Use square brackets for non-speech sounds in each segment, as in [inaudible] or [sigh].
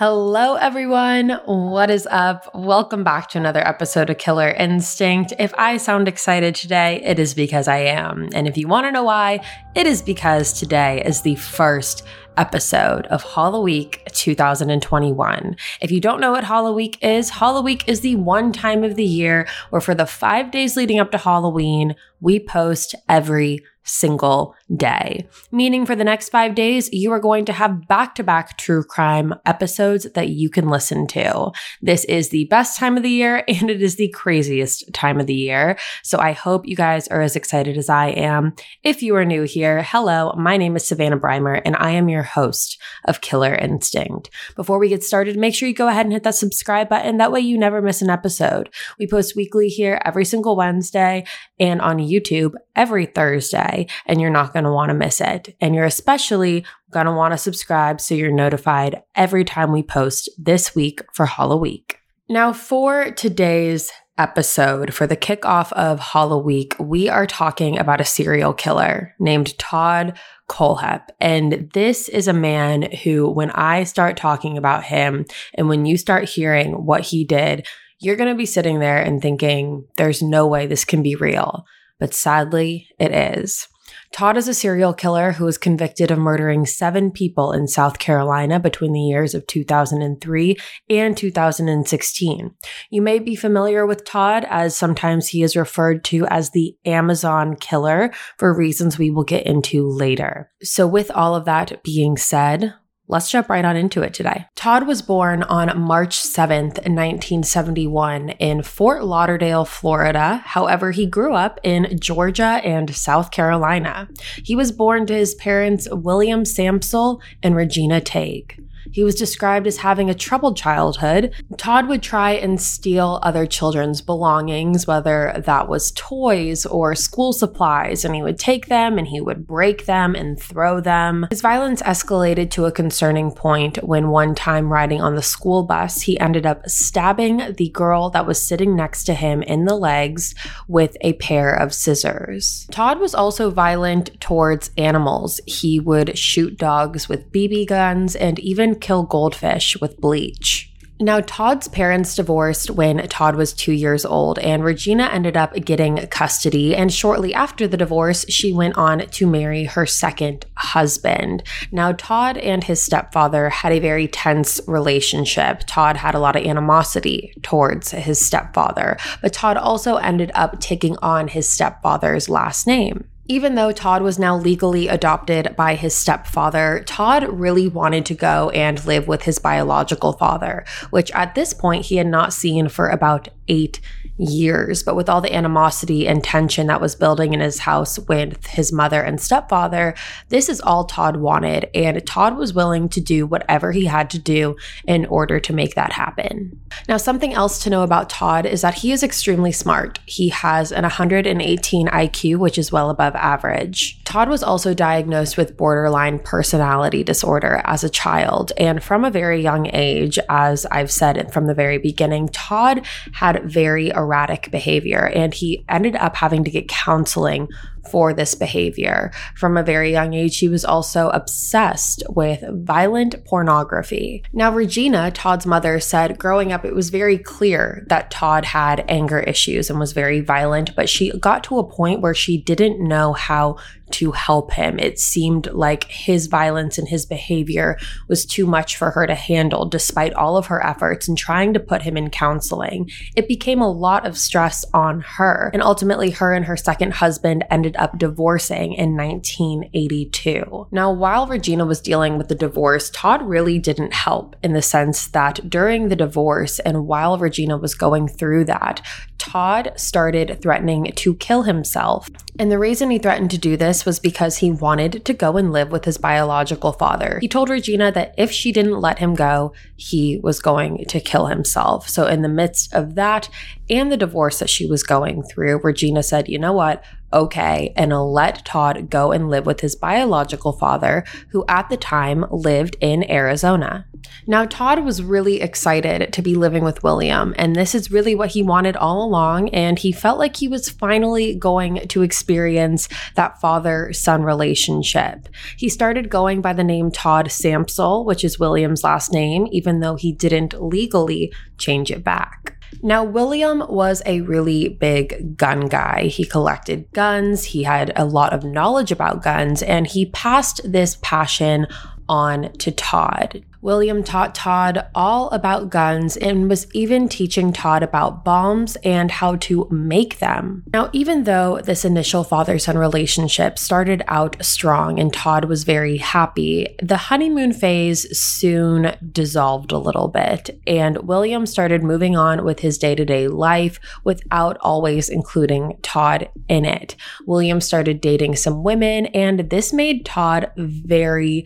Hello, everyone. What is up? Welcome back to another episode of Killer Instinct. If I sound excited today, it is because I am. And if you want to know why, it is because today is the first episode of Week 2021. If you don't know what Week is, Week is the one time of the year where for the five days leading up to Halloween, we post every single day. Meaning for the next five days, you are going to have back to back true crime episodes that you can listen to. This is the best time of the year [laughs] and it is the craziest time of the year. So I hope you guys are as excited as I am. If you are new here, hello, my name is Savannah Brymer and I am your host of Killer Instinct. Before we get started, make sure you go ahead and hit that subscribe button. That way you never miss an episode. We post weekly here every single Wednesday and on YouTube every Thursday, and you're not going to want to miss it. And you're especially going to want to subscribe so you're notified every time we post this week for Halloween. Now, for today's episode, for the kickoff of Halloween, we are talking about a serial killer named Todd Kohlhepp. And this is a man who, when I start talking about him and when you start hearing what he did, you're going to be sitting there and thinking, there's no way this can be real but sadly, it is. Todd is a serial killer who was convicted of murdering seven people in South Carolina between the years of 2003 and 2016. You may be familiar with Todd as sometimes he is referred to as the Amazon killer for reasons we will get into later. So, with all of that being said, Let's jump right on into it today. Todd was born on March 7th, 1971, in Fort Lauderdale, Florida. However, he grew up in Georgia and South Carolina. He was born to his parents, William Sampsell and Regina Tague. He was described as having a troubled childhood. Todd would try and steal other children's belongings, whether that was toys or school supplies, and he would take them and he would break them and throw them. His violence escalated to a concerning point when one time riding on the school bus, he ended up stabbing the girl that was sitting next to him in the legs with a pair of scissors. Todd was also violent towards animals. He would shoot dogs with BB guns and even kill goldfish with bleach. Now, Todd's parents divorced when Todd was two years old, and Regina ended up getting custody. And shortly after the divorce, she went on to marry her second husband. Now, Todd and his stepfather had a very tense relationship. Todd had a lot of animosity towards his stepfather, but Todd also ended up taking on his stepfather's last name. Even though Todd was now legally adopted by his stepfather, Todd really wanted to go and live with his biological father, which at this point he had not seen for about eight years. But with all the animosity and tension that was building in his house with his mother and stepfather, this is all Todd wanted. And Todd was willing to do whatever he had to do in order to make that happen. Now, something else to know about Todd is that he is extremely smart. He has an 118 IQ, which is well above average. Todd was also diagnosed with borderline personality disorder as a child. And from a very young age, as I've said from the very beginning, Todd had very erratic behavior. And he ended up having to get counseling for this behavior. From a very young age, he was also obsessed with violent pornography. Now, Regina, Todd's mother, said growing up, it was very clear that Todd had anger issues and was very violent, but she got to a point where she didn't know how to help him. It seemed like his violence and his behavior was too much for her to handle, despite all of her efforts and trying to put him in counseling. It became a lot of stress on her. And ultimately, her and her second husband ended up divorcing in 1982. Now, while Regina was dealing with the divorce, Todd really didn't help in the sense that during the divorce and while Regina was going through that, Todd started threatening to kill himself. And the reason he threatened to do this was because he wanted to go and live with his biological father. He told Regina that if she didn't let him go, he was going to kill himself. So, in the midst of that and the divorce that she was going through, Regina said, You know what? Okay and let Todd go and live with his biological father, who at the time lived in Arizona. Now, Todd was really excited to be living with William, and this is really what he wanted all along. And he felt like he was finally going to experience that father son relationship. He started going by the name Todd Sampsell, which is William's last name, even though he didn't legally change it back. Now, William was a really big gun guy. He collected guns, he had a lot of knowledge about guns, and he passed this passion on to Todd. William taught Todd all about guns and was even teaching Todd about bombs and how to make them. Now, even though this initial father son relationship started out strong and Todd was very happy, the honeymoon phase soon dissolved a little bit, and William started moving on with his day to day life without always including Todd in it. William started dating some women, and this made Todd very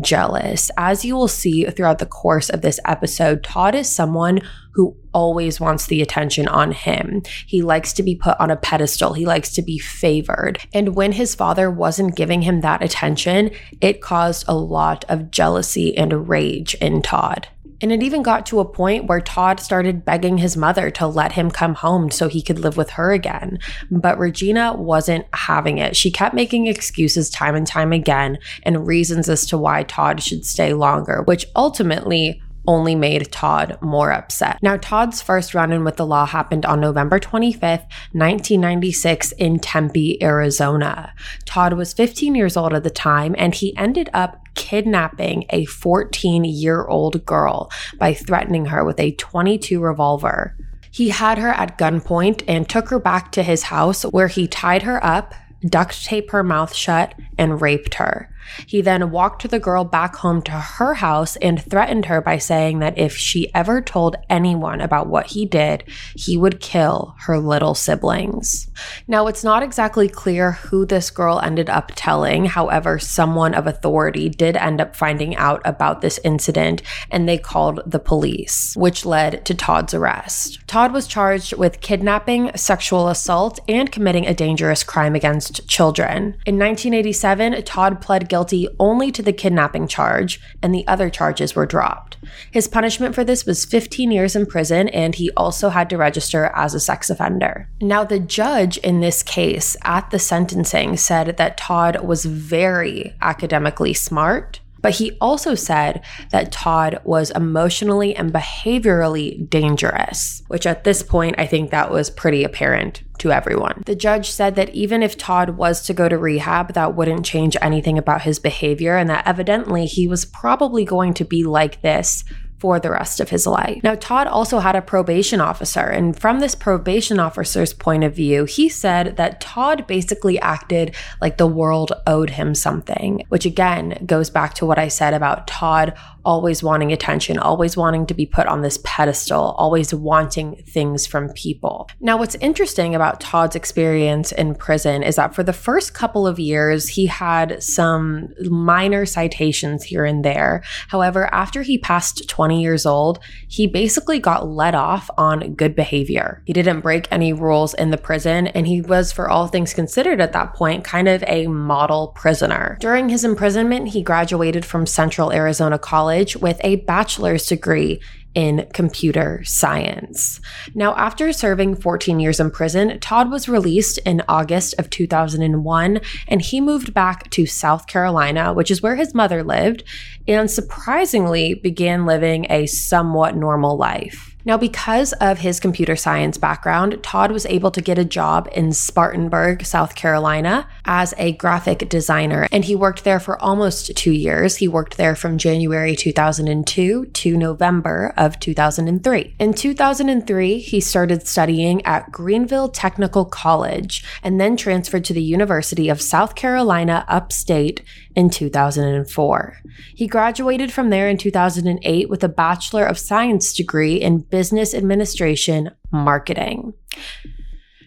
jealous. As you will see throughout the course of this episode, Todd is someone who always wants the attention on him. He likes to be put on a pedestal, he likes to be favored. And when his father wasn't giving him that attention, it caused a lot of jealousy and rage in Todd. And it even got to a point where Todd started begging his mother to let him come home so he could live with her again. But Regina wasn't having it. She kept making excuses time and time again and reasons as to why Todd should stay longer, which ultimately only made Todd more upset. Now, Todd's first run in with the law happened on November 25th, 1996, in Tempe, Arizona. Todd was 15 years old at the time, and he ended up kidnapping a 14 year old girl by threatening her with a 22 revolver. He had her at gunpoint and took her back to his house where he tied her up, duct taped her mouth shut, and raped her. He then walked the girl back home to her house and threatened her by saying that if she ever told anyone about what he did, he would kill her little siblings. Now, it's not exactly clear who this girl ended up telling. However, someone of authority did end up finding out about this incident and they called the police, which led to Todd's arrest. Todd was charged with kidnapping, sexual assault, and committing a dangerous crime against children. In 1987, Todd pled guilty only to the kidnapping charge, and the other charges were dropped. His punishment for this was 15 years in prison, and he also had to register as a sex offender. Now, the judge in this case at the sentencing said that Todd was very academically smart but he also said that Todd was emotionally and behaviorally dangerous, which at this point, I think that was pretty apparent to everyone. The judge said that even if Todd was to go to rehab, that wouldn't change anything about his behavior, and that evidently he was probably going to be like this for the rest of his life. Now, Todd also had a probation officer, and from this probation officer's point of view, he said that Todd basically acted like the world owed him something, which again goes back to what I said about Todd always wanting attention, always wanting to be put on this pedestal, always wanting things from people. Now, what's interesting about Todd's experience in prison is that for the first couple of years, he had some minor citations here and there. However, after he passed 20 years old, he basically got let off on good behavior. He didn't break any rules in the prison, and he was, for all things considered at that point, kind of a model prisoner. During his imprisonment, he graduated from Central Arizona College college with a bachelor's degree in computer science. Now, after serving 14 years in prison, Todd was released in August of 2001 and he moved back to South Carolina, which is where his mother lived, and surprisingly began living a somewhat normal life. Now, because of his computer science background, Todd was able to get a job in Spartanburg, South Carolina, as a graphic designer, and he worked there for almost two years. He worked there from January 2002 to November of 2003. In 2003, he started studying at Greenville Technical College and then transferred to the University of South Carolina upstate in 2004. He graduated from there in 2008 with a Bachelor of Science degree in Business Administration Marketing.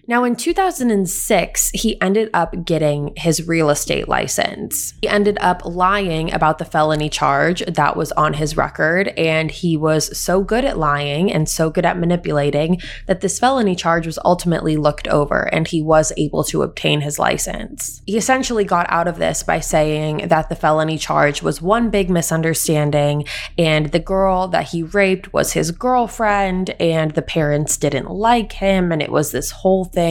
Now, in 2006, he ended up getting his real estate license. He ended up lying about the felony charge that was on his record, and he was so good at lying and so good at manipulating that this felony charge was ultimately looked over and he was able to obtain his license. He essentially got out of this by saying that the felony charge was one big misunderstanding and the girl that he raped was his girlfriend and the parents didn't like him and it was this whole thing.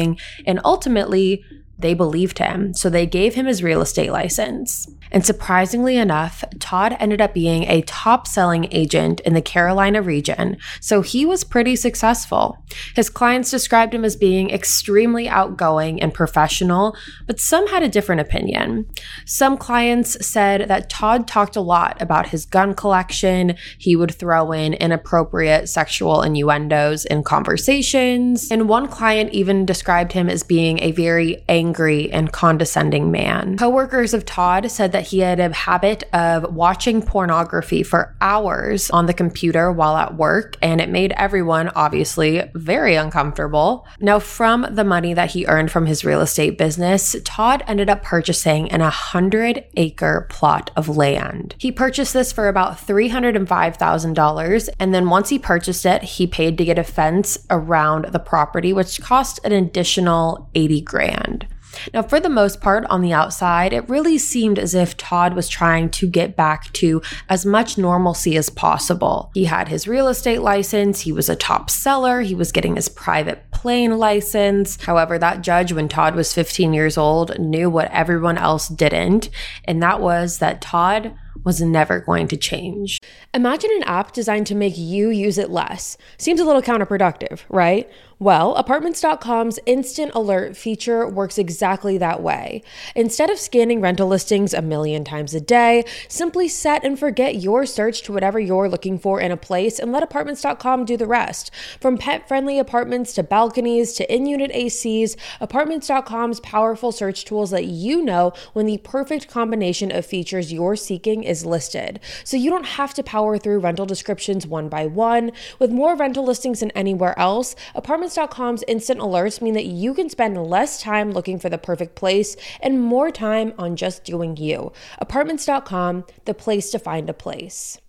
And ultimately, they believed him, so they gave him his real estate license. And surprisingly enough, Todd ended up being a top selling agent in the Carolina region, so he was pretty successful. His clients described him as being extremely outgoing and professional, but some had a different opinion. Some clients said that Todd talked a lot about his gun collection, he would throw in inappropriate sexual innuendos in conversations, and one client even described him as being a very angry and condescending man. Coworkers of Todd said that that he had a habit of watching pornography for hours on the computer while at work, and it made everyone obviously very uncomfortable. Now, from the money that he earned from his real estate business, Todd ended up purchasing an 100 acre plot of land. He purchased this for about $305,000, and then once he purchased it, he paid to get a fence around the property, which cost an additional 80 grand. Now, for the most part, on the outside, it really seemed as if Todd was trying to get back to as much normalcy as possible. He had his real estate license, he was a top seller, he was getting his private plane license. However, that judge, when Todd was 15 years old, knew what everyone else didn't, and that was that Todd was never going to change. Imagine an app designed to make you use it less. Seems a little counterproductive, right? Well, apartments.com's instant alert feature works exactly that way. Instead of scanning rental listings a million times a day, simply set and forget your search to whatever you're looking for in a place and let apartments.com do the rest. From pet friendly apartments to balconies to in unit ACs, apartments.com's powerful search tools let you know when the perfect combination of features you're seeking is listed. So you don't have to power through rental descriptions one by one. With more rental listings than anywhere else, Apartments.com's instant alerts mean that you can spend less time looking for the perfect place and more time on just doing you. Apartments.com, the place to find a place.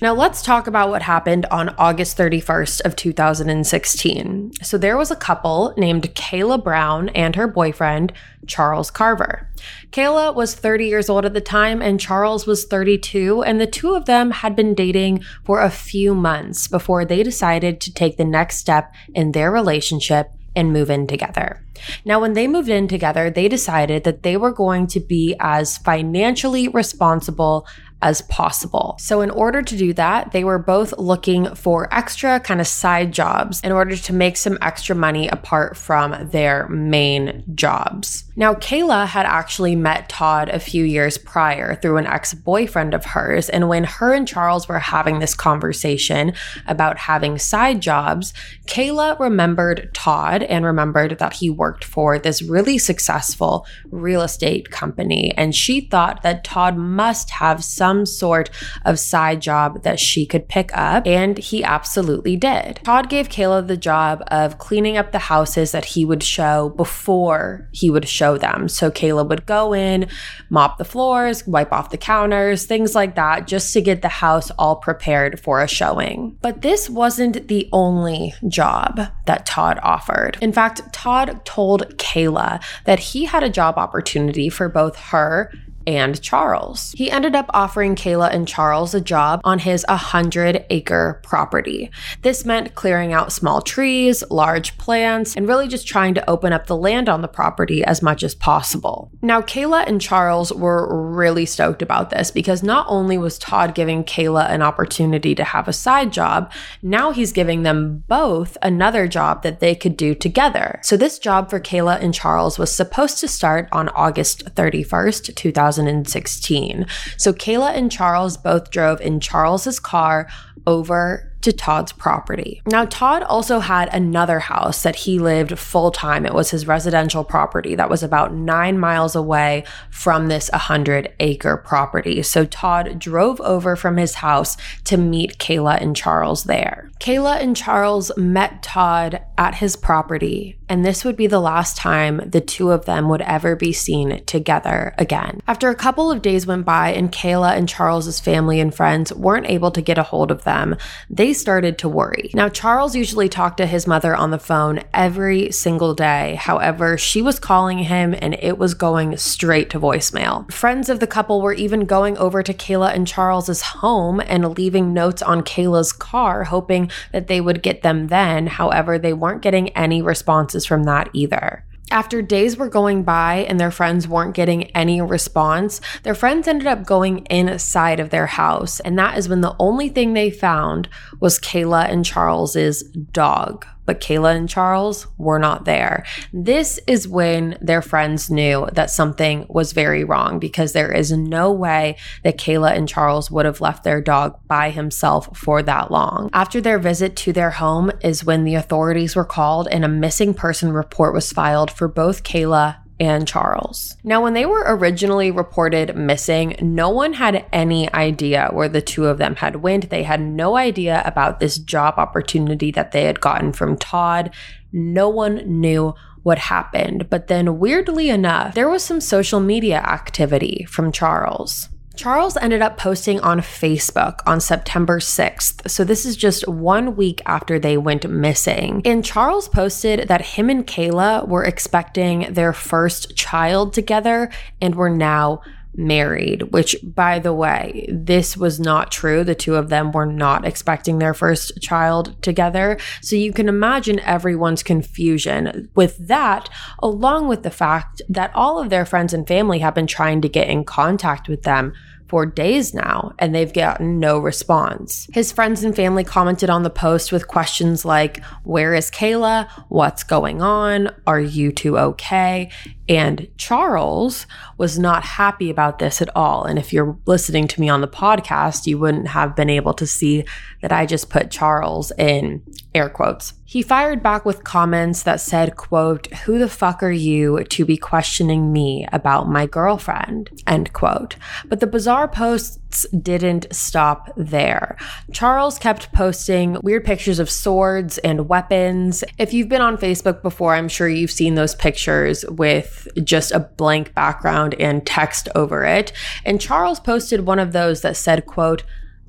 Now let's talk about what happened on August 31st of 2016. So there was a couple named Kayla Brown and her boyfriend Charles Carver. Kayla was 30 years old at the time and Charles was 32 and the two of them had been dating for a few months before they decided to take the next step in their relationship and move in together. Now, when they moved in together, they decided that they were going to be as financially responsible as possible. So, in order to do that, they were both looking for extra kind of side jobs in order to make some extra money apart from their main jobs. Now, Kayla had actually met Todd a few years prior through an ex boyfriend of hers. And when her and Charles were having this conversation about having side jobs, Kayla remembered Todd and remembered that he worked for this really successful real estate company. And she thought that Todd must have some some sort of side job that she could pick up, and he absolutely did. Todd gave Kayla the job of cleaning up the houses that he would show before he would show them. So Kayla would go in, mop the floors, wipe off the counters, things like that, just to get the house all prepared for a showing. But this wasn't the only job that Todd offered. In fact, Todd told Kayla that he had a job opportunity for both her and Charles. He ended up offering Kayla and Charles a job on his 100 acre property. This meant clearing out small trees, large plants, and really just trying to open up the land on the property as much as possible. Now, Kayla and Charles were really stoked about this because not only was Todd giving Kayla an opportunity to have a side job, now he's giving them both another job that they could do together. So, this job for Kayla and Charles was supposed to start on August 31st, 2000. 2016. So Kayla and Charles both drove in Charles's car over to Todd's property. Now, Todd also had another house that he lived full time. It was his residential property that was about nine miles away from this 100 acre property. So, Todd drove over from his house to meet Kayla and Charles there. Kayla and Charles met Todd at his property and this would be the last time the two of them would ever be seen together again. After a couple of days went by and Kayla and Charles's family and friends weren't able to get a hold of them, they started to worry. Now, Charles usually talked to his mother on the phone every single day. However, she was calling him and it was going straight to voicemail. Friends of the couple were even going over to Kayla and Charles's home and leaving notes on Kayla's car, hoping that they would get them then. However, they weren't getting any responses from that either. After days were going by and their friends weren't getting any response, their friends ended up going inside of their house. And that is when the only thing they found was Kayla and Charles's dog but Kayla and Charles were not there. This is when their friends knew that something was very wrong because there is no way that Kayla and Charles would have left their dog by himself for that long. After their visit to their home is when the authorities were called and a missing person report was filed for both Kayla and Charles. Now, when they were originally reported missing, no one had any idea where the two of them had went. They had no idea about this job opportunity that they had gotten from Todd. No one knew what happened. But then, weirdly enough, there was some social media activity from Charles. Charles ended up posting on Facebook on September 6th. So, this is just one week after they went missing. And Charles posted that him and Kayla were expecting their first child together and were now married, which, by the way, this was not true. The two of them were not expecting their first child together. So you can imagine everyone's confusion with that, along with the fact that all of their friends and family have been trying to get in contact with them for days now and they've gotten no response. His friends and family commented on the post with questions like, Where is Kayla? What's going on? Are you two okay? And Charles was not happy about this at all. And if you're listening to me on the podcast, you wouldn't have been able to see that I just put Charles in air quotes. He fired back with comments that said, quote, who the fuck are you to be questioning me about my girlfriend? End quote. But the bizarre posts didn't stop there. Charles kept posting weird pictures of swords and weapons. If you've been on Facebook before, I'm sure you've seen those pictures with just a blank background and text over it. And Charles posted one of those that said, quote,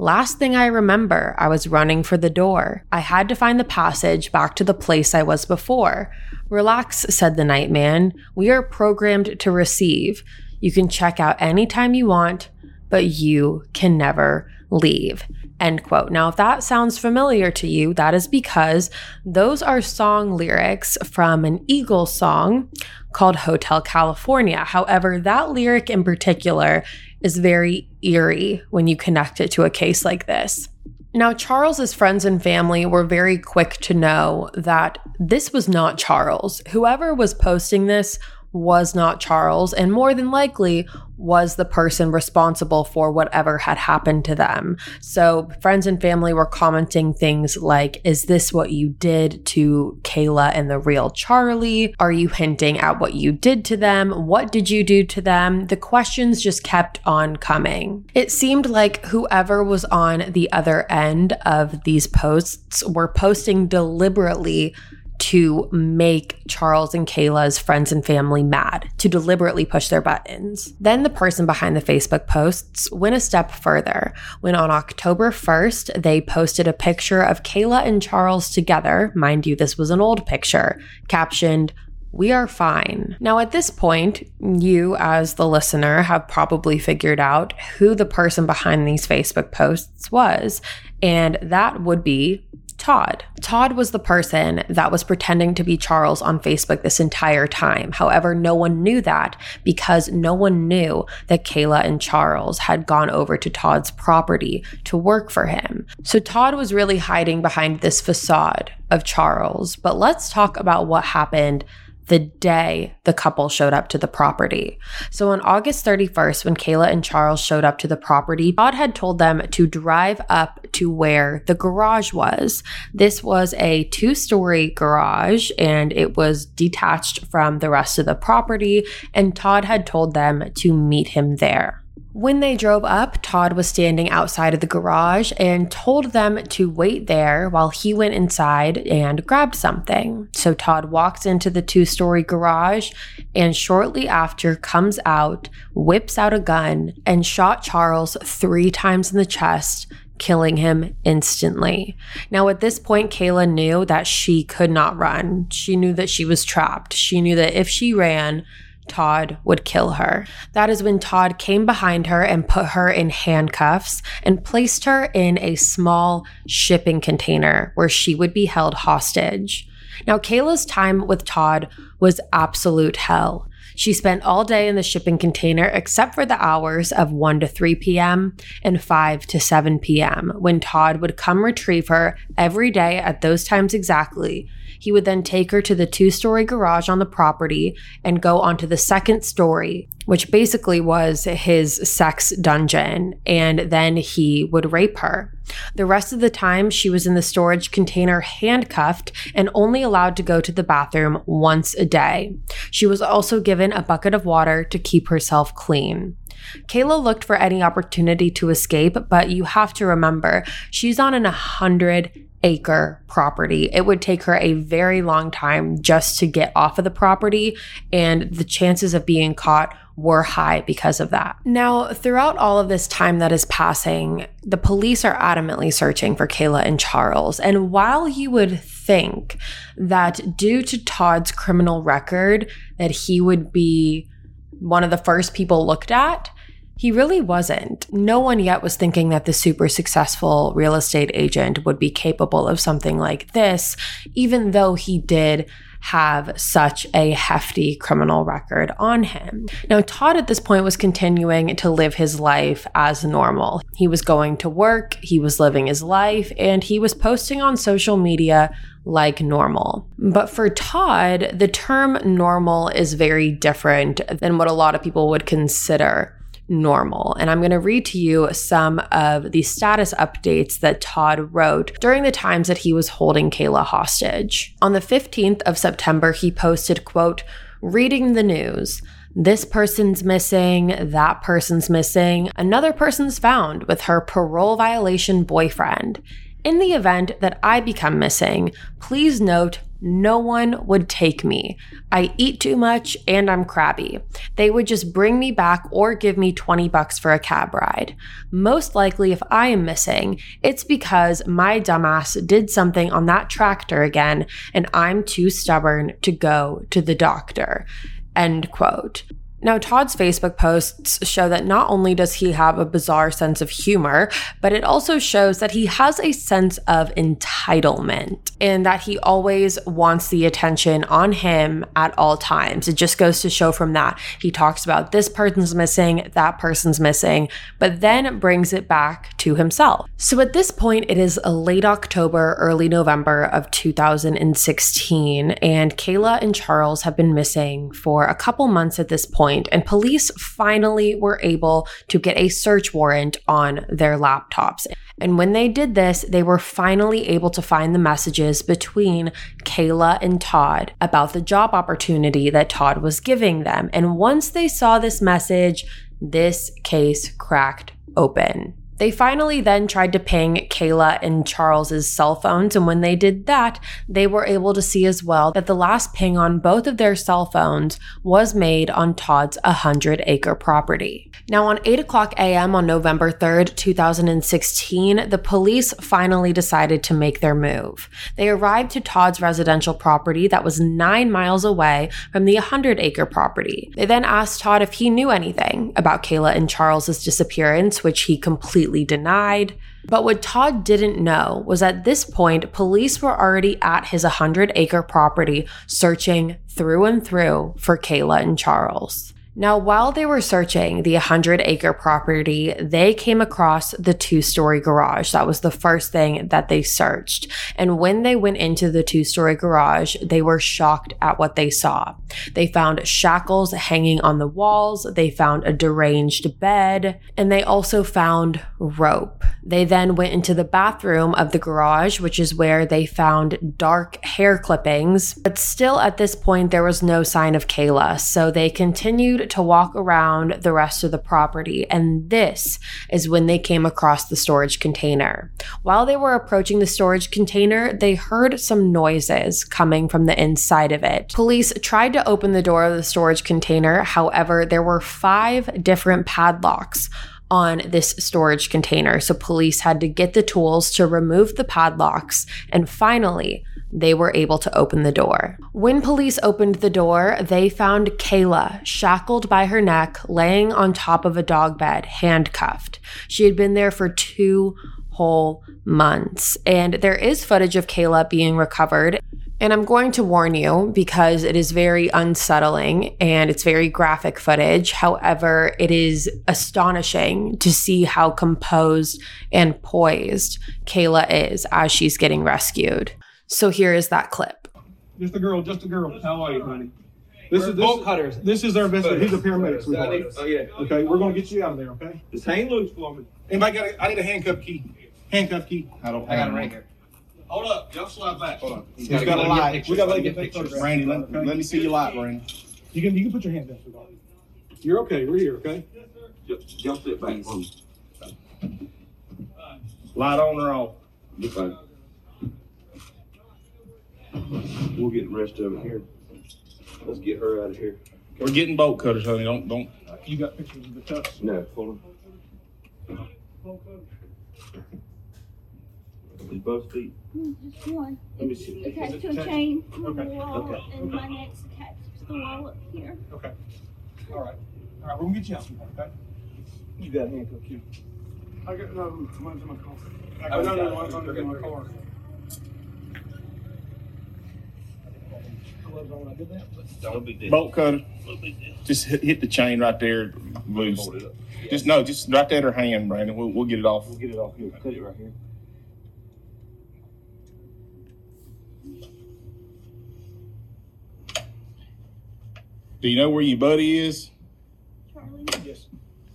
Last thing I remember, I was running for the door. I had to find the passage back to the place I was before. Relax, said the night man. We are programmed to receive. You can check out anytime you want, but you can never leave. End quote. Now, if that sounds familiar to you, that is because those are song lyrics from an Eagles song called Hotel California. However, that lyric in particular is very eerie when you connect it to a case like this. Now, Charles's friends and family were very quick to know that this was not Charles. Whoever was posting this was not Charles, and more than likely was the person responsible for whatever had happened to them. So, friends and family were commenting things like, Is this what you did to Kayla and the real Charlie? Are you hinting at what you did to them? What did you do to them? The questions just kept on coming. It seemed like whoever was on the other end of these posts were posting deliberately to make Charles and Kayla's friends and family mad, to deliberately push their buttons. Then the person behind the Facebook posts went a step further when on October 1st, they posted a picture of Kayla and Charles together. Mind you, this was an old picture, captioned, we are fine. Now, at this point, you as the listener have probably figured out who the person behind these Facebook posts was, and that would be Todd. Todd was the person that was pretending to be Charles on Facebook this entire time. However, no one knew that because no one knew that Kayla and Charles had gone over to Todd's property to work for him. So Todd was really hiding behind this facade of Charles. But let's talk about what happened the day the couple showed up to the property. So on August 31st, when Kayla and Charles showed up to the property, Todd had told them to drive up to where the garage was. This was a two story garage and it was detached from the rest of the property. And Todd had told them to meet him there. When they drove up, Todd was standing outside of the garage and told them to wait there while he went inside and grabbed something. So Todd walks into the two story garage and shortly after comes out, whips out a gun, and shot Charles three times in the chest killing him instantly. Now, at this point, Kayla knew that she could not run. She knew that she was trapped. She knew that if she ran, Todd would kill her. That is when Todd came behind her and put her in handcuffs and placed her in a small shipping container where she would be held hostage. Now, Kayla's time with Todd was absolute hell. She spent all day in the shipping container except for the hours of 1 to 3 p.m. and 5 to 7 p.m. when Todd would come retrieve her every day at those times exactly. He would then take her to the two story garage on the property and go onto the second story, which basically was his sex dungeon, and then he would rape her. The rest of the time, she was in the storage container handcuffed and only allowed to go to the bathroom once a day. She was also given a bucket of water to keep herself clean. Kayla looked for any opportunity to escape, but you have to remember she's on an 100 acre property. It would take her a very long time just to get off of the property, and the chances of being caught were high because of that. Now, throughout all of this time that is passing, the police are adamantly searching for Kayla and Charles. And while you would think that due to Todd's criminal record that he would be one of the first people looked at, he really wasn't. No one yet was thinking that the super successful real estate agent would be capable of something like this, even though he did have such a hefty criminal record on him. Now, Todd at this point was continuing to live his life as normal. He was going to work, he was living his life, and he was posting on social media like normal. But for Todd, the term normal is very different than what a lot of people would consider normal. And I'm going to read to you some of the status updates that Todd wrote during the times that he was holding Kayla hostage. On the 15th of September, he posted, quote, reading the news. This person's missing, that person's missing, another person's found with her parole violation boyfriend. In the event that I become missing, please note no one would take me. I eat too much and I'm crabby. They would just bring me back or give me 20 bucks for a cab ride. Most likely, if I am missing, it's because my dumbass did something on that tractor again and I'm too stubborn to go to the doctor. End quote. Now, Todd's Facebook posts show that not only does he have a bizarre sense of humor, but it also shows that he has a sense of entitlement and that he always wants the attention on him at all times. It just goes to show from that. He talks about this person's missing, that person's missing, but then brings it back to himself. So at this point, it is late October, early November of 2016, and Kayla and Charles have been missing for a couple months at this point point, and police finally were able to get a search warrant on their laptops. And when they did this, they were finally able to find the messages between Kayla and Todd about the job opportunity that Todd was giving them. And once they saw this message, this case cracked open. They finally then tried to ping Kayla and Charles's cell phones, and when they did that, they were able to see as well that the last ping on both of their cell phones was made on Todd's 100 acre property. Now, on 8 o'clock a.m. on November 3rd, 2016, the police finally decided to make their move. They arrived to Todd's residential property that was nine miles away from the 100 acre property. They then asked Todd if he knew anything about Kayla and Charles's disappearance, which he completely completely denied. But what Todd didn't know was at this point, police were already at his 100 acre property searching through and through for Kayla and Charles. Now, while they were searching the 100 acre property, they came across the two story garage. That was the first thing that they searched. And when they went into the two story garage, they were shocked at what they saw. They found shackles hanging on the walls, they found a deranged bed, and they also found rope. They then went into the bathroom of the garage, which is where they found dark hair clippings. But still, at this point, there was no sign of Kayla. So they continued to walk around the rest of the property, and this is when they came across the storage container. While they were approaching the storage container, they heard some noises coming from the inside of it. Police tried to open the door of the storage container, however, there were five different padlocks on this storage container. So police had to get the tools to remove the padlocks. And finally, they were able to open the door. When police opened the door, they found Kayla shackled by her neck, laying on top of a dog bed, handcuffed. She had been there for two whole months. And there is footage of Kayla being recovered. And I'm going to warn you because it is very unsettling and it's very graphic footage. However, it is astonishing to see how composed and poised Kayla is as she's getting rescued. So here is that clip. Just a girl, just a girl. How are you, honey? This This is is bolt this, cutters. this is our best. He's a paramedic, sweetheart. Oh yeah. Okay, we're gonna get you out of there. Okay. Just hang loose for me. Anybody got? A, I need a handcuff key. Handcuff key. I don't. I got it have right here. Hold up, y'all slide back. Hold on. He's got a light. We gotta let you take pictures. photographs. Randy, let, Okay. let me see your light, Randy. You can you can put your hand down, sweetheart. You're okay. We're here. Okay. Just, just sit back for me. Light on or off? You're fine. We'll get the rest of it here. Let's get her out of here. We're getting bolt cutters, honey. Don't don't. You got pictures of the cuffs. No, hold on. These both feet. Just one. Let me see. Attached it to a attached? chain on the Okay, wall, okay, and my neck's attached to the wall up here. Okay. All right. All right. We're gonna get you out, sweetheart. Okay. You got handcuff key. I got no. Mine's in my car. I got no, no, mine's under my car. Gloves on. I did that. Don't be dead. Bolt cutter. No big deal. Just hit, hit the chain right there, loose. Hold it up. Just no, just right there at her hand, Brandon. We'll, we'll get it off. We'll get it off here. Cut it right here. Do you know where your buddy is? Charlie, Yes.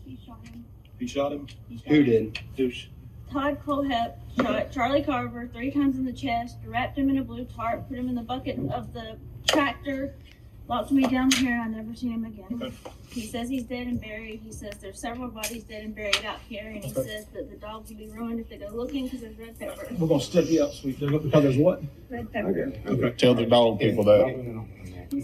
he shot him. He shot him. He shot Who him. did? Douche. Todd Kohlhepp shot Charlie Carver three times in the chest, wrapped him in a blue tarp, put him in the bucket of the tractor, locked me down here, and I never seen him again. Okay. He says he's dead and buried. He says there's several bodies dead and buried out here, and he Okay. says that the dogs will be ruined if they go looking because there's red pepper. We're gonna step you out, sweet. There's, because there's what? Red pepper. Okay. Tell the dog people that.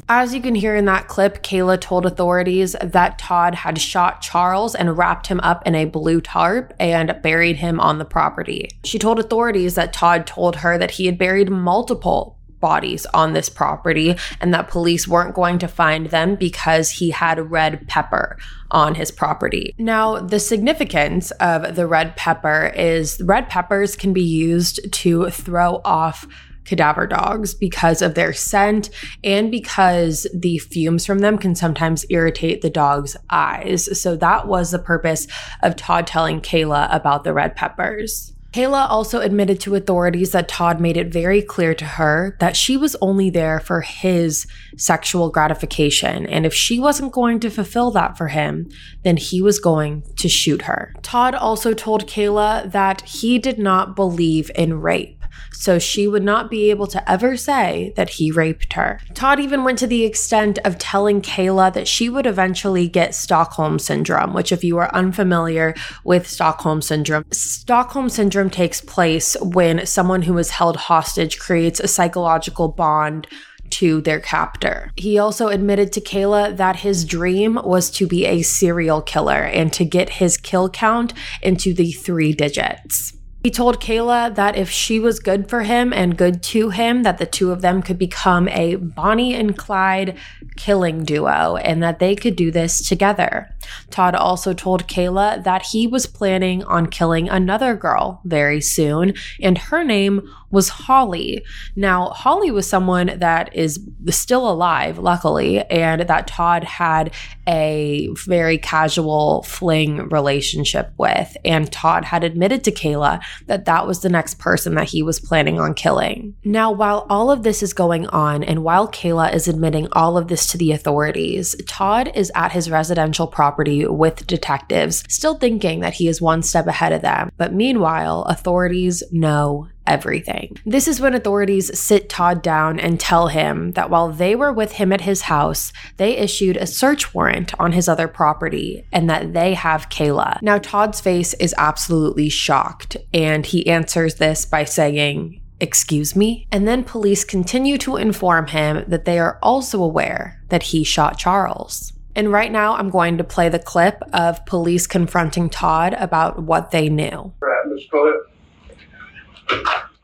As you can hear in that clip, Kayla told authorities that Todd had shot Charles and wrapped him up in a blue tarp and buried him on the property. She told authorities that Todd told her that he had buried multiple bodies on this property and that police weren't going to find them because he had red pepper on his property. Now, the significance of the red pepper is red peppers can be used to throw off cadaver dogs because of their scent and because the fumes from them can sometimes irritate the dog's eyes. So that was the purpose of Todd telling Kayla about the red peppers. Kayla also admitted to authorities that Todd made it very clear to her that she was only there for his sexual gratification. And if she wasn't going to fulfill that for him, then he was going to shoot her. Todd also told Kayla that he did not believe in rape so she would not be able to ever say that he raped her. Todd even went to the extent of telling Kayla that she would eventually get Stockholm Syndrome, which, if you are unfamiliar with Stockholm Syndrome, Stockholm Syndrome takes place when someone who is held hostage creates a psychological bond to their captor. He also admitted to Kayla that his dream was to be a serial killer and to get his kill count into the three digits. He told Kayla that if she was good for him and good to him, that the two of them could become a Bonnie and Clyde killing duo and that they could do this together. Todd also told Kayla that he was planning on killing another girl very soon, and her name was Holly. Now, Holly was someone that is still alive, luckily, and that Todd had a very casual fling relationship with. And Todd had admitted to Kayla that that was the next person that he was planning on killing. Now, while all of this is going on, and while Kayla is admitting all of this to the authorities, Todd is at his residential property with detectives, still thinking that he is one step ahead of them. But meanwhile, authorities know everything. This is when authorities sit Todd down and tell him that while they were with him at his house, they issued a search warrant on his other property and that they have Kayla. Now, Todd's face is absolutely shocked, and he answers this by saying, Excuse me? And then police continue to inform him that they are also aware that he shot Charles. And right now, I'm going to play the clip of police confronting Todd about what they knew. Right.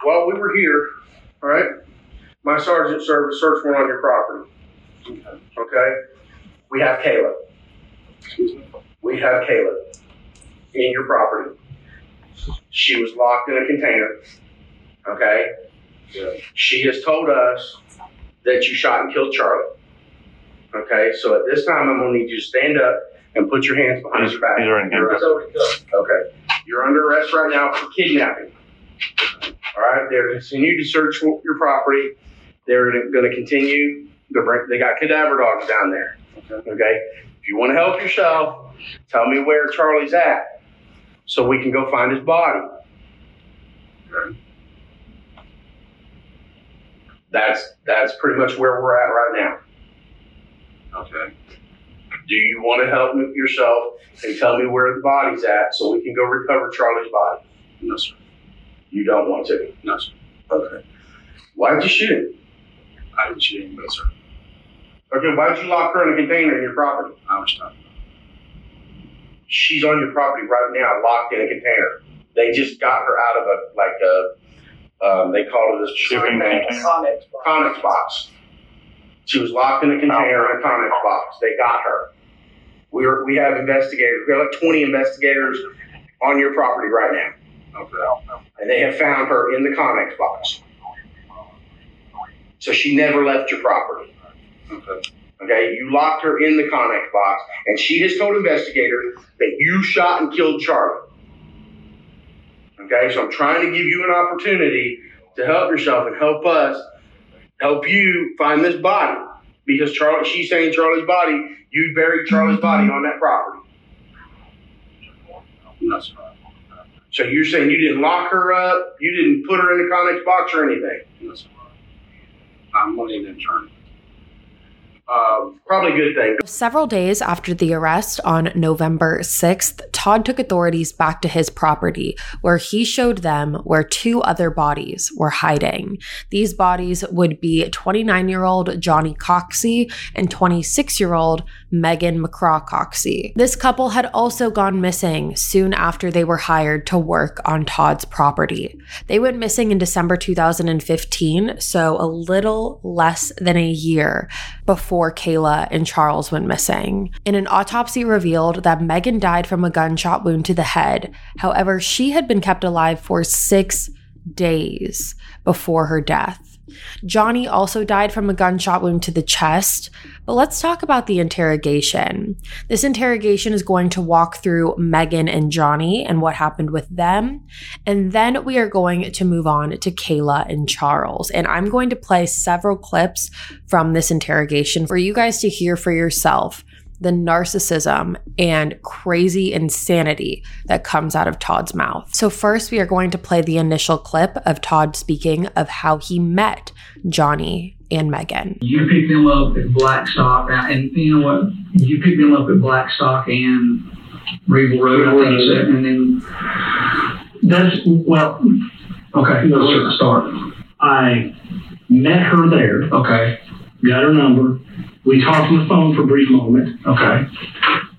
While we were here, all right, my sergeant served a search warrant on your property. Okay? We have Caleb. We have Caleb in your property. She was locked in a container. Okay? She has told us that you shot and killed Charlie. Okay, so at this time, I'm gonna need you to stand up and put your hands behind your back. he's already You're under- Okay, you're under arrest right now for kidnapping. All right, they're continue to search your property. They're gonna continue, to bring, they got cadaver dogs down there. Okay, if you wanna help yourself, tell me where Charlie's at, so we can go find his body. That's, that's pretty much where we're at right now. Okay. Do you want to help yourself and tell me where the body's at so we can go recover Charlie's body? No, sir. You don't want to? No, sir. Okay. Why'd you shoot him? I didn't shoot anybody, sir. Okay, why'd you lock her in a container in your property? I was not. She's on your property right now, locked in a container. They just got her out of a, like a, um, they called it a Shipping container? Connex box. She was locked in a container in a Connex box. They got her. We're, we have investigators, we have like twenty investigators on your property right now. And they have found her in the Connex box. So she never left your property. Okay. You locked her in the Connex box, and she has told investigators that you shot and killed Charlie. Okay, so I'm trying to give you an opportunity to help yourself and help us help you find this body because Charlie, she's saying Charlie's body, you buried Charlie's body on that property. So you're saying you didn't lock her up, you didn't put her in the Connex box or anything. No. I'm wanting an attorney. Um, probably a good thing. Several days after the arrest on November 6th, Todd took authorities back to his property where he showed them where two other bodies were hiding. These bodies would be 29 year old Johnny Coxie and 26 year old Megan McCraw Coxie. This couple had also gone missing soon after they were hired to work on Todd's property. They went missing in December 2015, so a little less than a year before Kala and Charles went missing. In an autopsy revealed that Megan died from a gunshot wound to the head. However, she had been kept alive for six days before her death. Johnny also died from a gunshot wound to the chest. But let's talk about the interrogation. This interrogation is going to walk through Megan and Johnny and what happened with them. And then we are going to move on to Kala and Charles. And I'm going to play several clips from this interrogation for you guys to hear for yourself the narcissism and crazy insanity that comes out of Todd's mouth. So, first, we are going to play the initial clip of Todd speaking of how he met Johnny and Megan. You picked them up at Blackstock, uh, and you know what? You picked them up at Blackstock and Regal Road, I think you said, and then That's, well, okay, let's start. I met her there, Okay, got her number. We talked on the phone for a brief moment. okay,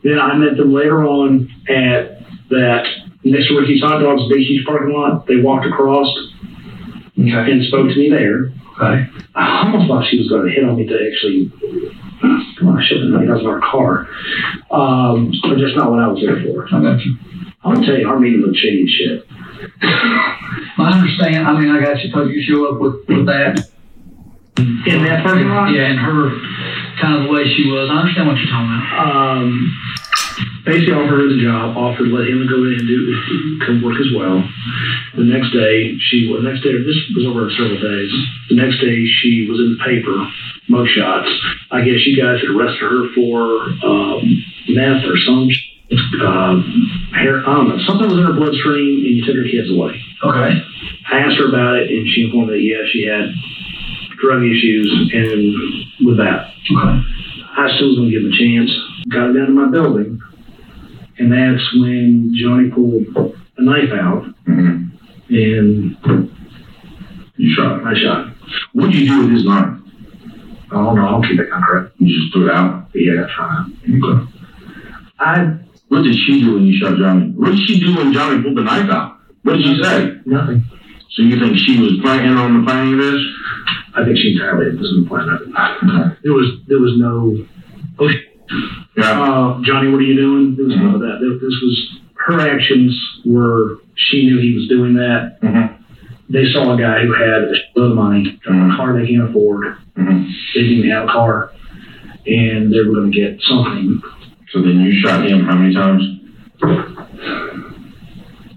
Then I met them later on at that next to Ricky's Hot Dogs Beachy's parking lot. They walked across okay, and spoke to me there. okay. I almost thought she was going to hit on me to actually. Come on, I should have known that was our car. Um, but that's not what I was there for. I got you. Gonna tell you, our meeting looked change shit. I understand. I mean, I got you. Told you show up with with that. In that parking lot? Yeah, and her kind of the way she was. I understand what you're talking about. um, basically offered her the job, offered to let him go in and do come work as well. The next day, she well, the next day this was over several days. The next day, she was in the paper, mug shots. I guess you guys had arrested her for um, meth or some sh- uh, hair, I don't know, something was in her bloodstream, and you took her kids away. Okay. I asked her about it, and she informed me that yes, she had drug issues, and with that, Okay. I still was going to give him a chance. Got her down to my building, and that's when Johnny pulled a knife out, Mhm. and You shot him. I shot him. What did you do with his knife? I don't know. I don't keep that kind of crap. You just threw it out? Yeah, that's fine. Okay. I What did she do when you shot Johnny? What did she do when Johnny pulled the knife out? What did she say? nothing. So you think she was planning on the planning of this? I think she entirely doesn't plan that. There was there was no. Oh, Yeah. uh, Johnny, what are you doing? There was none of that. This was her actions were she knew he was doing that. Mhm. They saw a guy who had a shitload of money, a car they can't afford. Mhm. They didn't even have a car, and they were going to get something. So then you shot him how many times?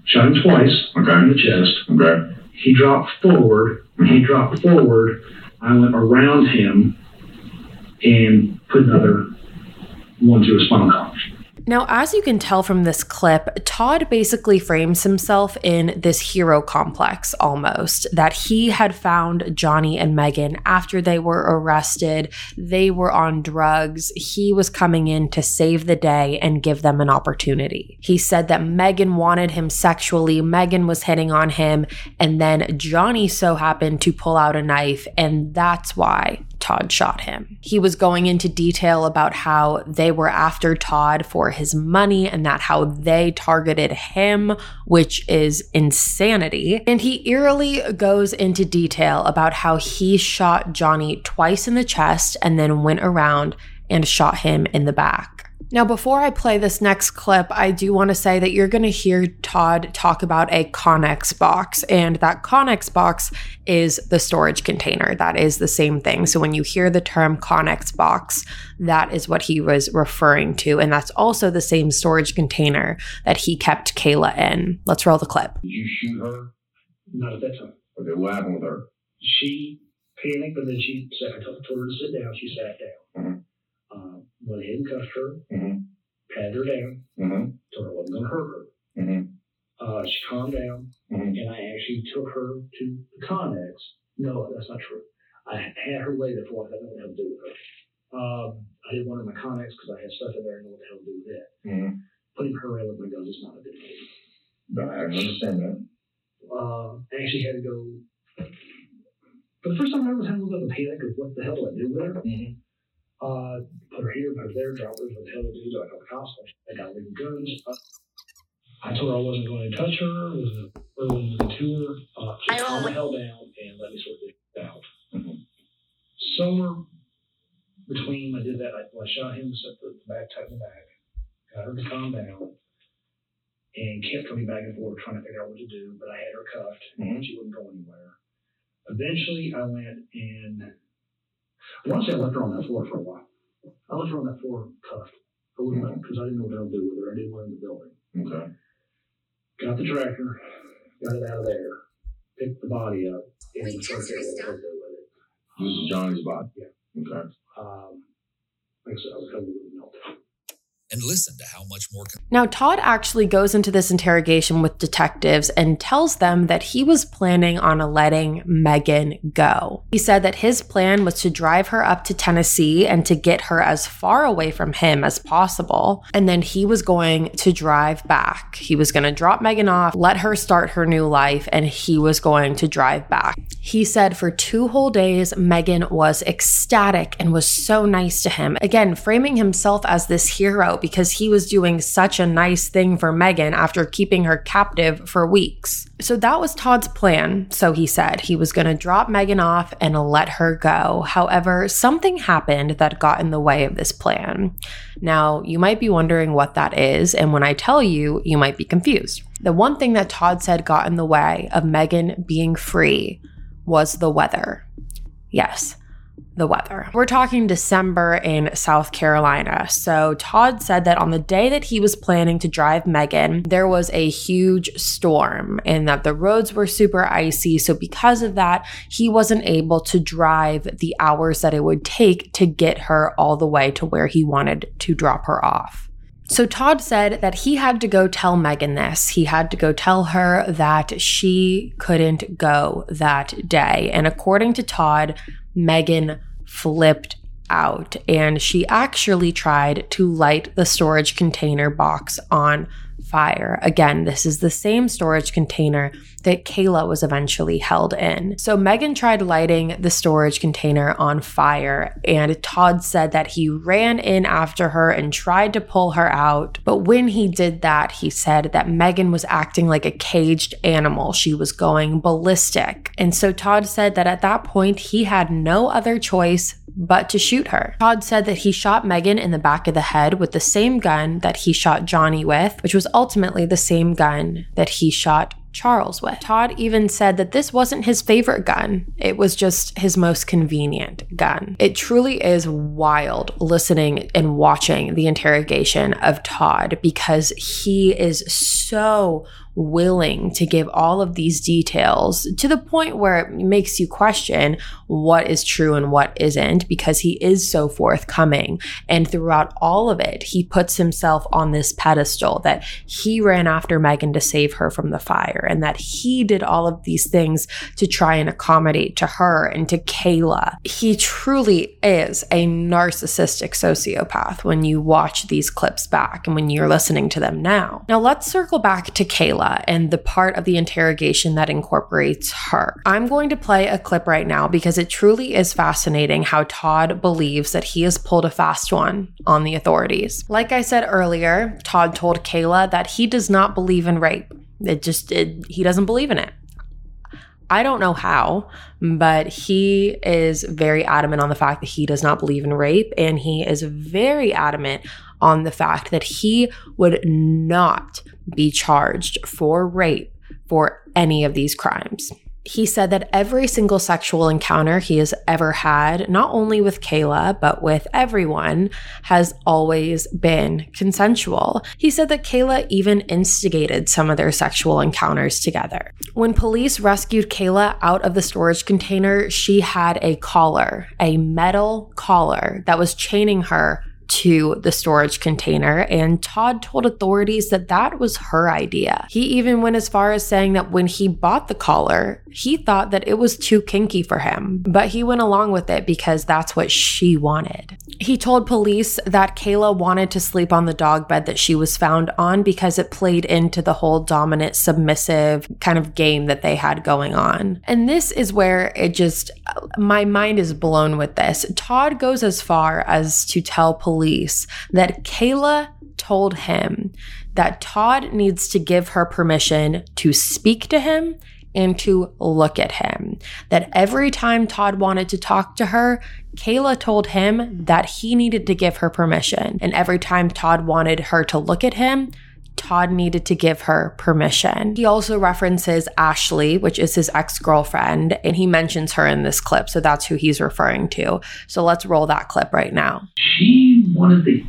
Shot him twice Okay. in the chest. Okay. He dropped forward. When he dropped forward, I went around him and put another one through his spinal column. Now, as you can tell from this clip, Todd basically frames himself in this hero complex almost that he had found Johnny and Megan after they were arrested. They were on drugs. He was coming in to save the day and give them an opportunity. He said that Megan wanted him sexually, Megan was hitting on him, and then Johnny so happened to pull out a knife, and that's why Todd shot him. He was going into detail about how they were after Todd for his money and that how they targeted him, which is insanity. And he eerily goes into detail about how he shot Johnny twice in the chest and then went around and shot him in the back. Now, before I play this next clip, I do want to say that you're going to hear Todd talk about a Connex box, and that Connex box is the storage container. That is the same thing. So when you hear the term Connex box, that is what he was referring to. And that's also the same storage container that he kept Kala in. Let's roll the clip. Did you shoot her? Not at that time. Okay, what happened with her? She panicked, and then she sat. I told told her to sit down. She sat down. Mhm. Uh, went ahead and cuffed her, Mhm. patted her down, Mm-hmm. told her I wasn't going to hurt her. Mm-hmm. Uh, she calmed down, Mhm. and I actually took her to the Connex. No, that's not true. I had her laid there for I had nothing to do with her. Um, I didn't want her in my Connex because I had stuff in there and know what the hell to do with it. Mm-hmm. Putting her in with my guns is not a good idea. I understand that. Uh, I actually had to go. For the first time, I ever had a little bit of panic of what the hell do I do with her. Mhm. Uh, put her here, put her there, drop her. What the hell do I do? Do I call the cops? I got leaving guns. I told her I wasn't going to touch her. wasn't wasn't going to her. Uh, so calm the hell down and let me sort this out. Somewhere between I did that, I, well, I shot him, set the back, tight in the back, got her to calm down, and kept coming back and forth trying to figure out what to do. But I had her cuffed, and she wouldn't go anywhere. Eventually, I went and I want to say I left her on that floor for a while. I left her on that floor cuffed. I wouldn't because I didn't know what to do with her. I didn't want her in the building. Okay. Got the tractor, got it out of there, picked the body up, and started figuring out what to do with it. This is Johnny's body. Yeah. Okay. Um, like I said, I was having a little meltdown. And listen to how much more. Now, Todd actually goes into this interrogation with detectives and tells them that he was planning on letting Megan go. He said that his plan was to drive her up to Tennessee and to get her as far away from him as possible. And then he was going to drive back. He was going to drop Megan off, let her start her new life, and he was going to drive back. He said for two whole days, Megan was ecstatic and was so nice to him. Again, framing himself as this hero because he was doing such a nice thing for Megan after keeping her captive for weeks. So that was Todd's plan. So he said he was going to drop Megan off and let her go. However, something happened that got in the way of this plan. Now, you might be wondering what that is, and when I tell you, you might be confused. The one thing that Todd said got in the way of Megan being free was the weather. Yes, the weather. We're talking December in South Carolina. So Todd said that on the day that he was planning to drive Megan, there was a huge storm and that the roads were super icy. So because of that, he wasn't able to drive the hours that it would take to get her all the way to where he wanted to drop her off. So Todd said that he had to go tell Megan this. He had to go tell her that she couldn't go that day. And according to Todd, Megan flipped out and she actually tried to light the storage container box on fire. Again, this is the same storage container that Kala was eventually held in. So Megan tried lighting the storage container on fire, and Todd said that he ran in after her and tried to pull her out. But when he did that, he said that Megan was acting like a caged animal. She was going ballistic. And so Todd said that at that point, he had no other choice but to shoot her. Todd said that he shot Megan in the back of the head with the same gun that he shot Johnny with, which was ultimately the same gun that he shot Charles with. Todd even said that this wasn't his favorite gun, it was just his most convenient gun. It truly is wild listening and watching the interrogation of Todd because he is so willing to give all of these details to the point where it makes you question what is true and what isn't because he is so forthcoming. And throughout all of it, he puts himself on this pedestal that he ran after Megan to save her from the fire and that he did all of these things to try and accommodate to her and to Kala. He truly is a narcissistic sociopath when you watch these clips back and when you're listening to them now. Now, let's circle back to Kala and the part of the interrogation that incorporates her. I'm going to play a clip right now because it truly is fascinating how Todd believes that he has pulled a fast one on the authorities. Like I said earlier, Todd told Kala that he does not believe in rape. It just, it, he doesn't believe in it. I don't know how, but he is very adamant on the fact that he does not believe in rape. And he is very adamant on the fact that he would not be charged for rape for any of these crimes. He said that every single sexual encounter he has ever had, not only with Kala, but with everyone, has always been consensual. He said that Kala even instigated some of their sexual encounters together. When police rescued Kala out of the storage container, she had a collar, a metal collar that was chaining her to the storage container, and Todd told authorities that that was her idea. He even went as far as saying that when he bought the collar, he thought that it was too kinky for him, but he went along with it because that's what she wanted. He told police that Kala wanted to sleep on the dog bed that she was found on because it played into the whole dominant, submissive kind of game that they had going on. And this is where it just, my mind is blown with this. Todd goes as far as to tell police police that Kala told him that Todd needs to give her permission to speak to him and to look at him. That every time Todd wanted to talk to her, Kala told him that he needed to give her permission. And every time Todd wanted her to look at him, Todd needed to give her permission. He also references Ashley, which is his ex girlfriend, and he mentions her in this clip. So that's who he's referring to. So let's roll that clip right now. She wanted the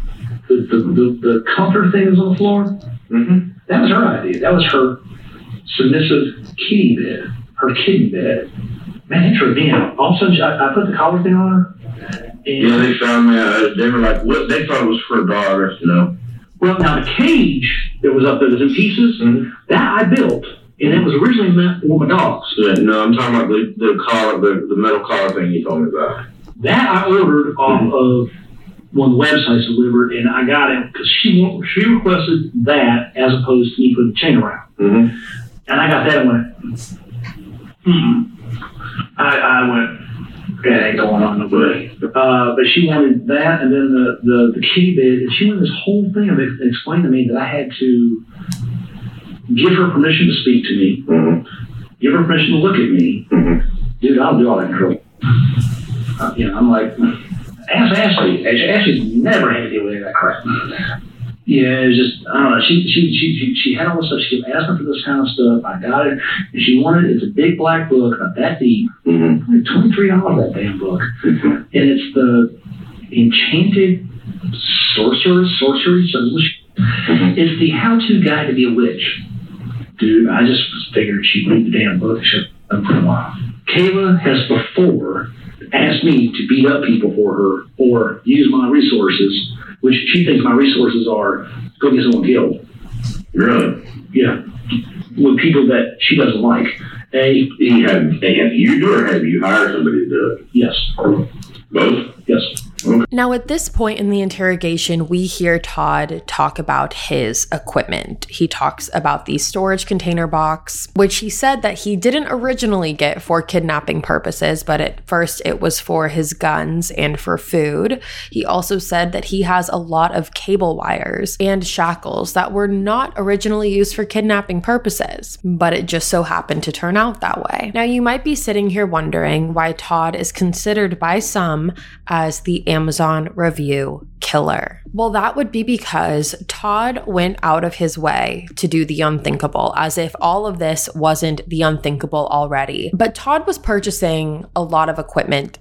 the, the, the, the comfort things on the floor. Mm-hmm. That was her idea. That was her submissive kitty bed, her kitty bed. Man, it tripped me out. All of a sudden, I, I put the collar thing on her. yeah, they found me out. They were like, what? They thought it was for a dog, you know. Well, now the cage that was up there was in pieces, mm-hmm. that I built, and it was originally meant for my dogs. Yeah, no, I'm talking about the, the collar, the, the metal collar thing you told me about. That I ordered off mm-hmm. of one of the websites delivered, and I got it because she she requested that as opposed to me putting the chain around. Mm-hmm. And I got that and went, mm I, I went, ain't going on no way. Uh, but she wanted that, and then the, the, the kitty bed, and she wanted this whole thing of it explained to me that I had to give her permission to speak to me, mm-hmm. give her permission to look at me. Mm-hmm. Dude, I'll do all that girl. Uh, you know, I'm like, ask Ashley. Ashley's never had to deal with any of that crap. Yeah, it was just I don't know. She she she she, she had all this stuff. She kept asking for this kind of stuff. I got it, and she wanted it's a big black book about that deep. Mm-hmm. Twenty three dollars that damn book, mm-hmm. and it's the enchanted sorceress sorcery solution. Mm-hmm. It's the how to guide to be a witch. Dude, I just figured she'd read the damn book. She'd for a while. Kala has before asked me to beat up people for her or use my resources which she thinks my resources are go get someone killed. Really? Yeah, with people that she doesn't like. A, He have, have you do or have you hired somebody to do it? yes, Both? yes. Now, at this point in the interrogation, we hear Todd talk about his equipment. He talks about the storage container box, which he said that he didn't originally get for kidnapping purposes, but at first it was for his guns and for food. He also said that he has a lot of cable wires and shackles that were not originally used for kidnapping purposes, but it just so happened to turn out that way. Now, you might be sitting here wondering why Todd is considered by some as the Amazon review killer. Well, that would be because Todd went out of his way to do the unthinkable, as if all of this wasn't the unthinkable already. But Todd was purchasing a lot of equipment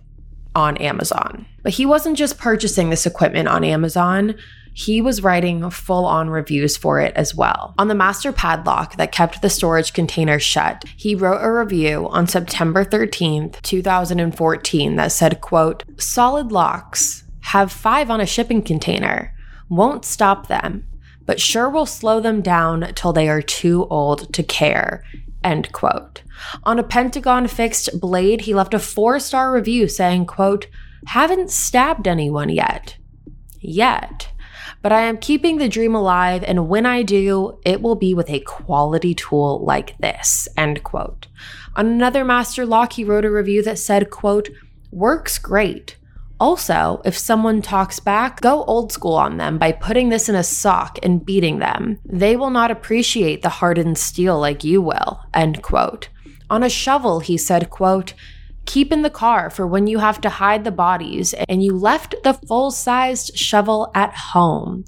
on Amazon. But he wasn't just purchasing this equipment on Amazon. He was writing full on reviews for it as well. On the master padlock that kept the storage container shut, he wrote a review on September 13th, 2014 that said, quote, solid locks have five on a shipping container. Won't stop them, but sure will slow them down till they are too old to care. End quote. On a Pentagon fixed blade, he left a four star review saying, quote, haven't stabbed anyone yet. Yet. But I am keeping the dream alive, and when I do, it will be with a quality tool like this. End quote. On another master lock, he wrote a review that said, quote, works great. Also, if someone talks back, go old school on them by putting this in a sock and beating them. They will not appreciate the hardened steel like you will. End quote. On a shovel, he said, quote, keep in the car for when you have to hide the bodies and you left the full-sized shovel at home.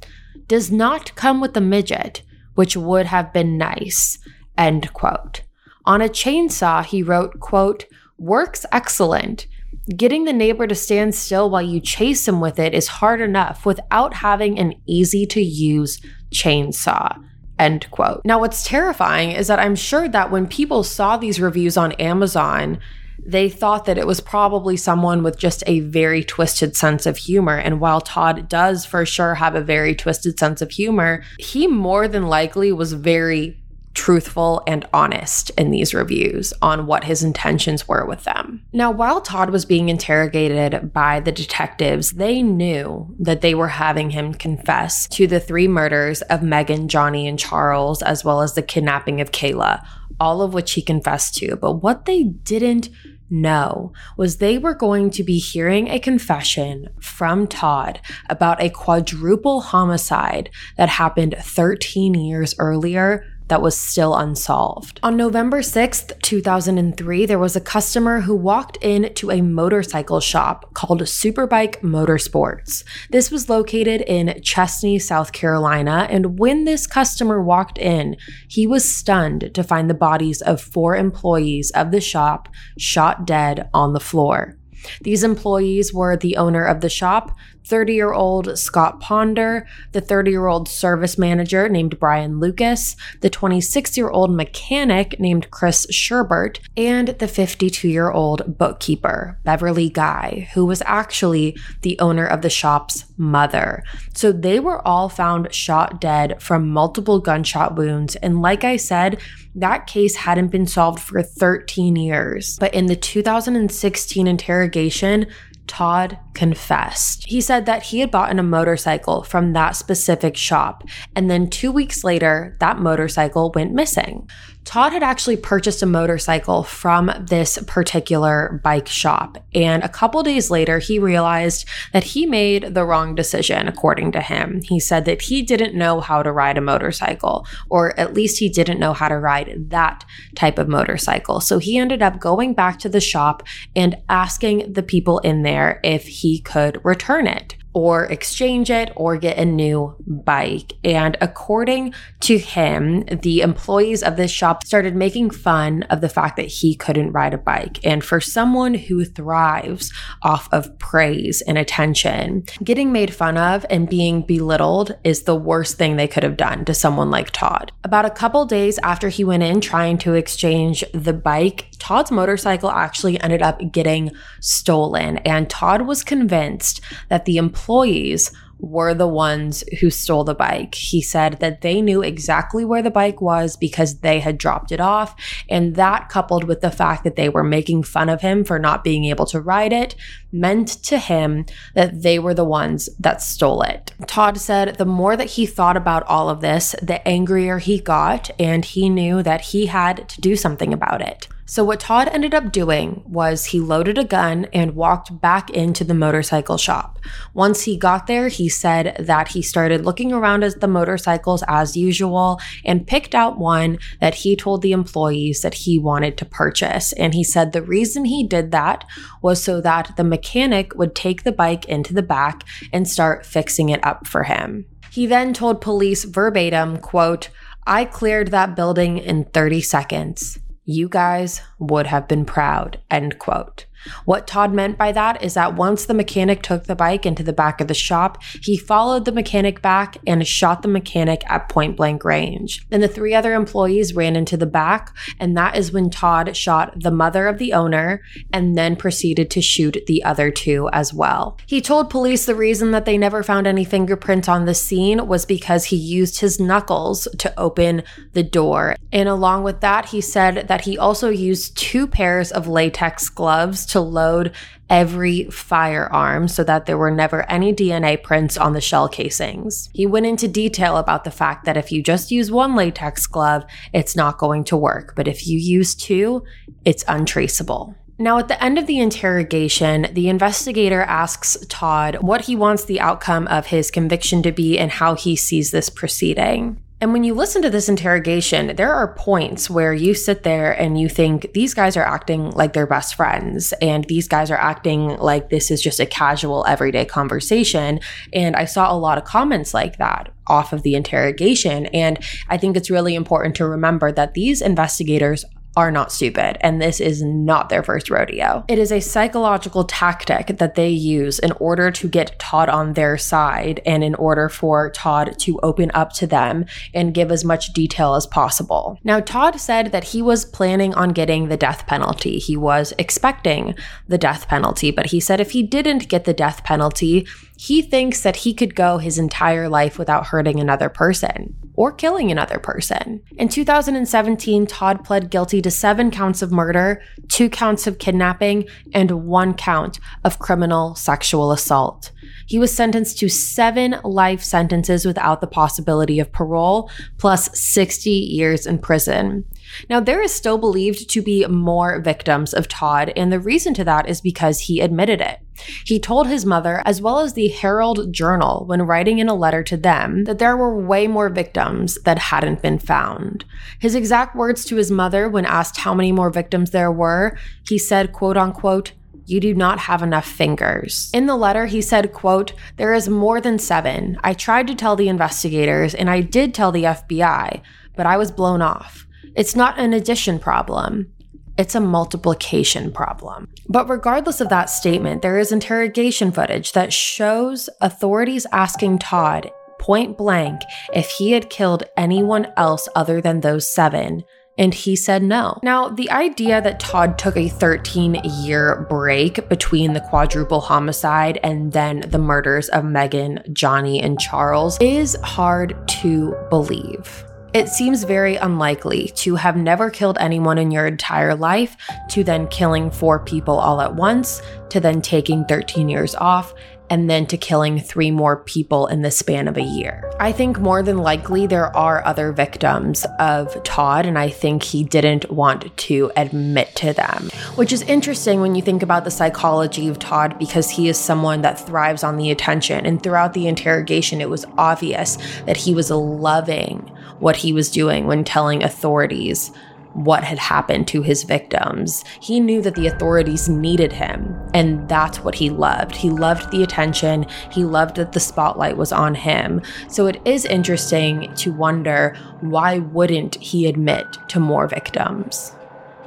Does not come with a midget, which would have been nice. End quote. On a chainsaw, he wrote, quote, works excellent. Getting the neighbor to stand still while you chase him with it is hard enough without having an easy to use chainsaw. End quote. Now, what's terrifying is that I'm sure that when people saw these reviews on Amazon, they thought that it was probably someone with just a very twisted sense of humor. And while Todd does for sure have a very twisted sense of humor, he more than likely was very truthful and honest in these reviews on what his intentions were with them. Now, while Todd was being interrogated by the detectives, they knew that they were having him confess to the three murders of Megan, Johnny, and Charles, as well as the kidnapping of Kala, all of which he confessed to. But what they didn't know was they were going to be hearing a confession from Todd about a quadruple homicide that happened 13 years earlier that was still unsolved. On November 6th, 2003, there was a customer who walked in to a motorcycle shop called Superbike Motorsports. This was located in Chesnee, South Carolina, and when this customer walked in, he was stunned to find the bodies of four employees of the shop shot dead on the floor. These employees were the owner of the shop, 30 year old Scott Ponder, the 30 year old service manager named Brian Lucas, the 26 year old mechanic named Chris Sherbert, and the 52 year old bookkeeper, Beverly Guy, who was actually the owner of the shop's mother. So they were all found shot dead from multiple gunshot wounds. And like I said, that case hadn't been solved for 13 years. But in the 2016 interrogation, Todd confessed. He said that he had bought a motorcycle from that specific shop, and then two weeks later, that motorcycle went missing. Todd had actually purchased a motorcycle from this particular bike shop, and a couple days later, he realized that he made the wrong decision, according to him. He said that he didn't know how to ride a motorcycle, or at least he didn't know how to ride that type of motorcycle. So he ended up going back to the shop and asking the people in there if he could return it or exchange it or get a new bike. And according to him, the employees of this shop started making fun of the fact that he couldn't ride a bike. And for someone who thrives off of praise and attention, getting made fun of and being belittled is the worst thing they could have done to someone like Todd. About a couple days after he went in trying to exchange the bike, Todd's motorcycle actually ended up getting stolen. And Todd was convinced that the employees were the ones who stole the bike. He said that they knew exactly where the bike was because they had dropped it off. And that, coupled with the fact that they were making fun of him for not being able to ride it, meant to him that they were the ones that stole it. Todd said the more that he thought about all of this, the angrier he got, and he knew that he had to do something about it. So, what Todd ended up doing was he loaded a gun and walked back into the motorcycle shop. Once he got there, he said that he started looking around at the motorcycles as usual and picked out one that he told the employees that he wanted to purchase. And he said the reason he did that was so that the mechanic would take the bike into the back and start fixing it up for him. He then told police verbatim, quote, I cleared that building in 30 seconds you guys would have been proud, end quote. What Todd meant by that is that once the mechanic took the bike into the back of the shop, he followed the mechanic back and shot the mechanic at point blank range. Then the three other employees ran into the back, and that is when Todd shot the mother of the owner and then proceeded to shoot the other two as well. He told police the reason that they never found any fingerprints on the scene was because he used his knuckles to open the door. And along with that, he said that he also used two pairs of latex gloves to load every firearm so that there were never any DNA prints on the shell casings. He went into detail about the fact that if you just use one latex glove, it's not going to work, but if you use two, it's untraceable. Now, at the end of the interrogation, the investigator asks Todd what he wants the outcome of his conviction to be and how he sees this proceeding. And when you listen to this interrogation, there are points where you sit there and you think these guys are acting like they're best friends and these guys are acting like this is just a casual everyday conversation. And I saw a lot of comments like that off of the interrogation. And I think it's really important to remember that these investigators are not stupid, and this is not their first rodeo. It is a psychological tactic that they use in order to get Todd on their side and in order for Todd to open up to them and give as much detail as possible. Now, Todd said that he was planning on getting the death penalty. He was expecting the death penalty, but he said if he didn't get the death penalty, he thinks that he could go his entire life without hurting another person or killing another person. In 2017, Todd pled guilty to seven counts of murder, two counts of kidnapping, and one count of criminal sexual assault. He was sentenced to seven life sentences without the possibility of parole, plus 60 years in prison. Now, there is still believed to be more victims of Todd, and the reason to that is because he admitted it. He told his mother, as well as the Herald Journal, when writing in a letter to them, that there were way more victims that hadn't been found. His exact words to his mother, when asked how many more victims there were, he said, quote unquote, you do not have enough fingers. In the letter, he said, quote, there is more than seven. I tried to tell the investigators and I did tell the FBI, but I was blown off. It's not an addition problem. It's a multiplication problem. But regardless of that statement, there is interrogation footage that shows authorities asking Todd point blank if he had killed anyone else other than those seven. And he said no. Now, the idea that Todd took a 13 year break between the quadruple homicide and then the murders of Megan, Johnny, and Charles is hard to believe. It seems very unlikely to have never killed anyone in your entire life, to then killing four people all at once, to then taking 13 years off, and then to killing three more people in the span of a year. I think more than likely there are other victims of Todd, and I think he didn't want to admit to them, which is interesting when you think about the psychology of Todd because he is someone that thrives on the attention. And throughout the interrogation, it was obvious that he was loving what he was doing when telling authorities what had happened to his victims. He knew that the authorities needed him, and that's what he loved. He loved the attention, he loved that the spotlight was on him. So it is interesting to wonder why wouldn't he admit to more victims?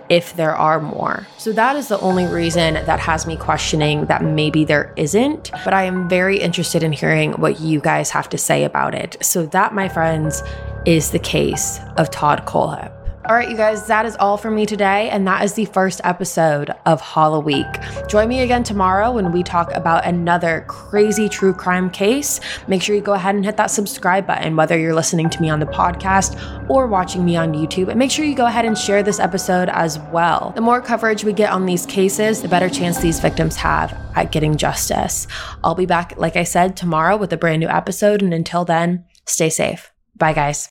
if there are more. So that is the only reason that has me questioning that maybe there isn't, but I am very interested in hearing what you guys have to say about it. So that, my friends, is the case of Todd Kohlhepp. All right, you guys, that is all for me today. And that is the first episode of Hollow Week. Join me again tomorrow when we talk about another crazy true crime case. Make sure you go ahead and hit that subscribe button, whether you're listening to me on the podcast or watching me on YouTube. And make sure you go ahead and share this episode as well. The more coverage we get on these cases, the better chance these victims have at getting justice. I'll be back, like I said, tomorrow with a brand new episode. And until then, stay safe. Bye, guys.